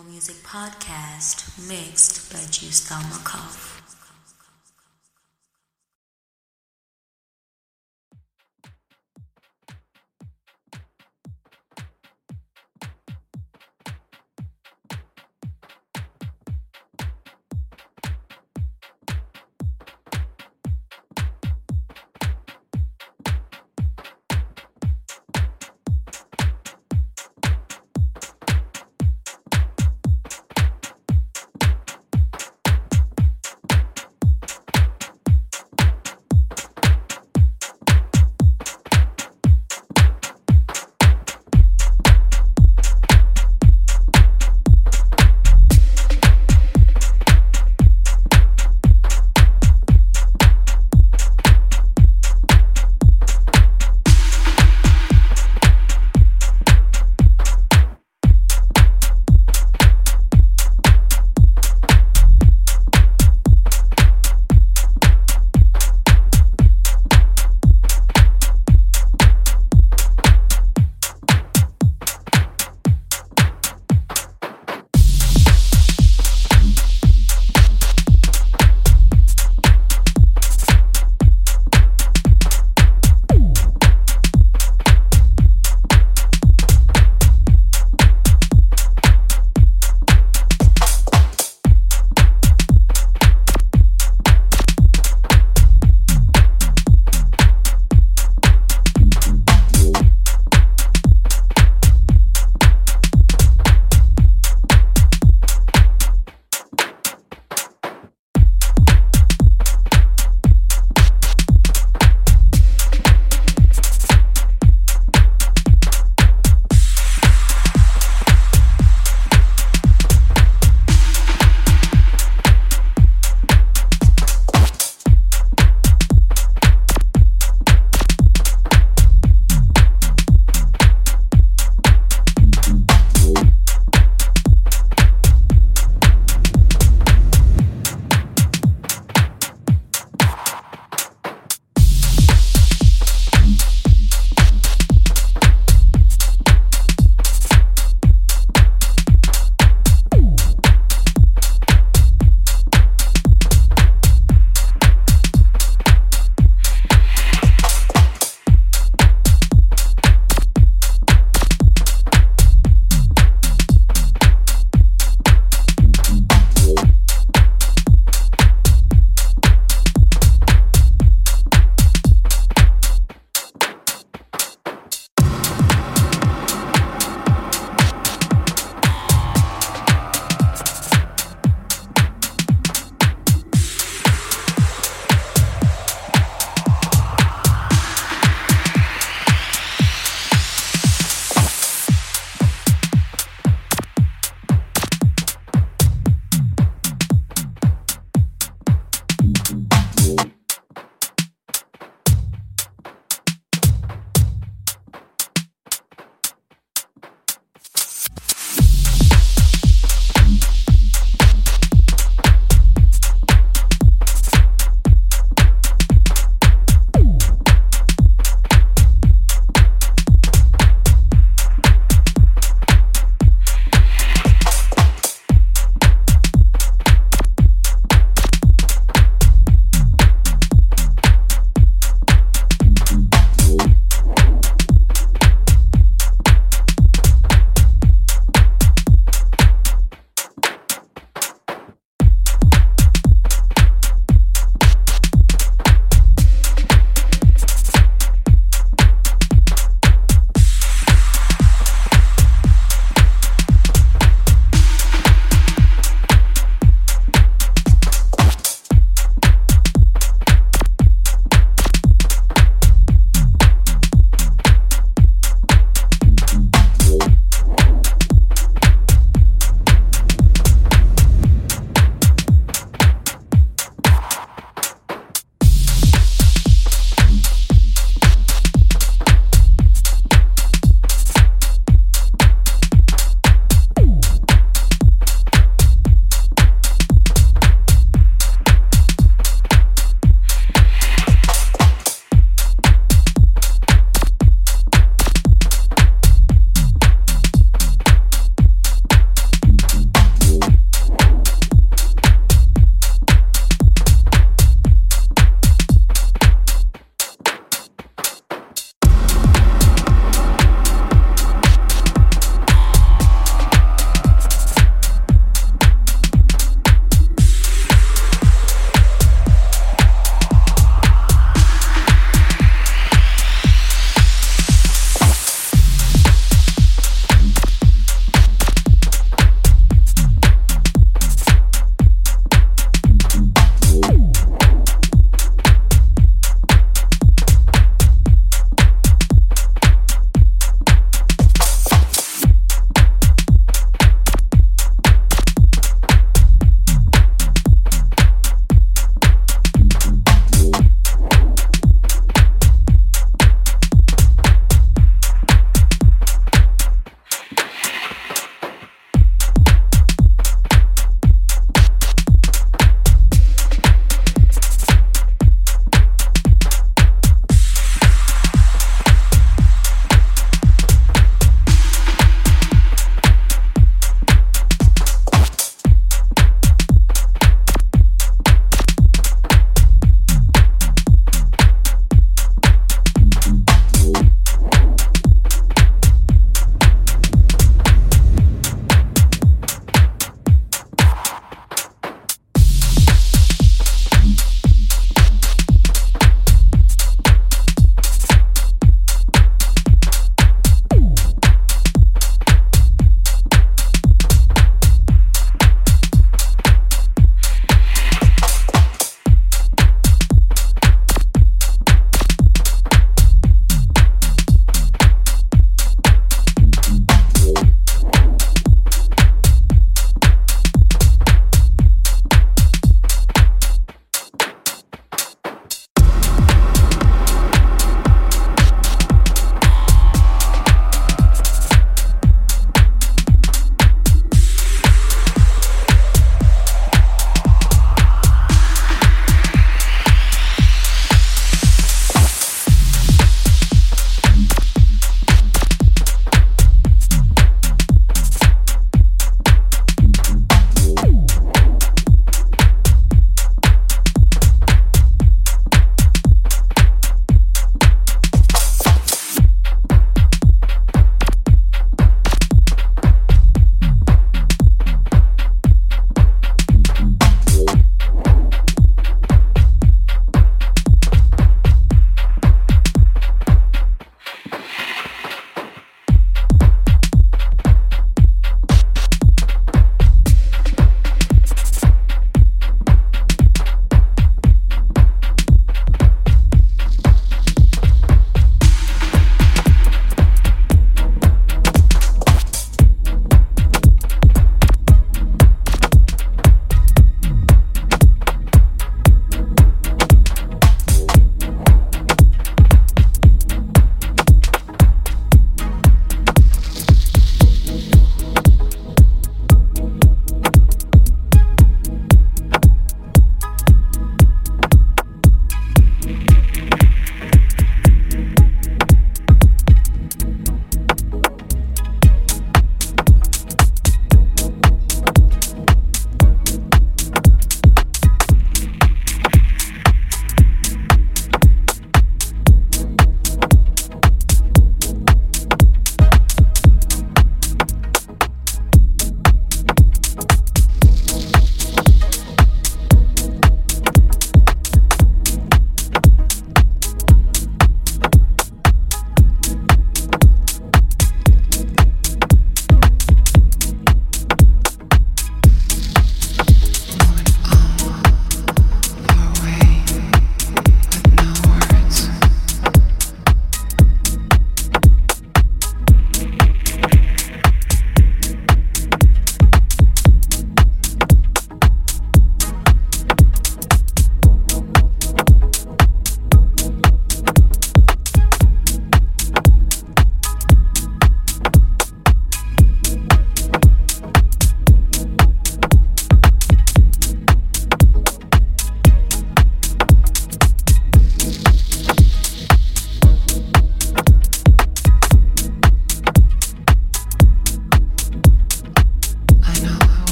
Music Podcast, mixed by Juice Dalmakov.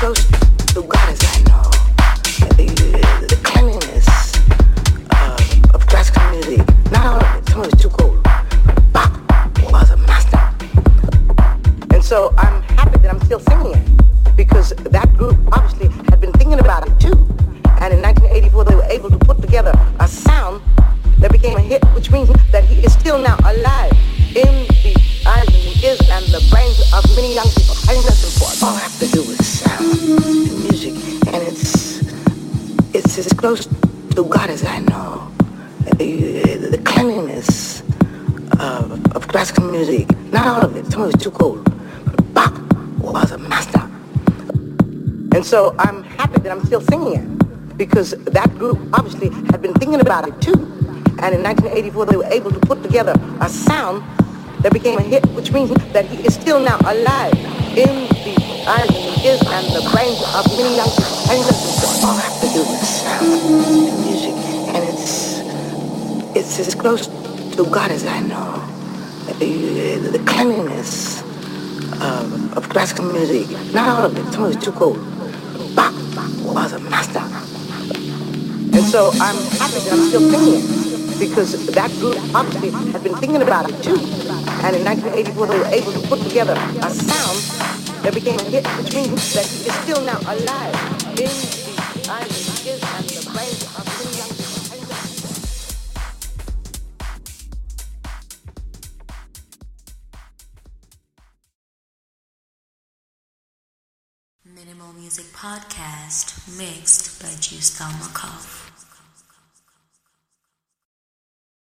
ghost. So I'm happy that I'm still singing it because that group obviously had been thinking about it too. And in 1984, they were able to put together a sound that became a hit, which means that he is still now alive in the eyes and the ears and the brains of many young people. And he doesn't all have to do with sound and music. And it's, it's as close to God as I know. The, the cleanliness of, of classical music, not all of it, some of it's too cold are the master. And so I'm happy that I'm still thinking it because that group obviously had been thinking about it too. And in 1984, they were able to put together a sound that became a hit, between that is still now alive in podcast mixed by Juice Thalmakov.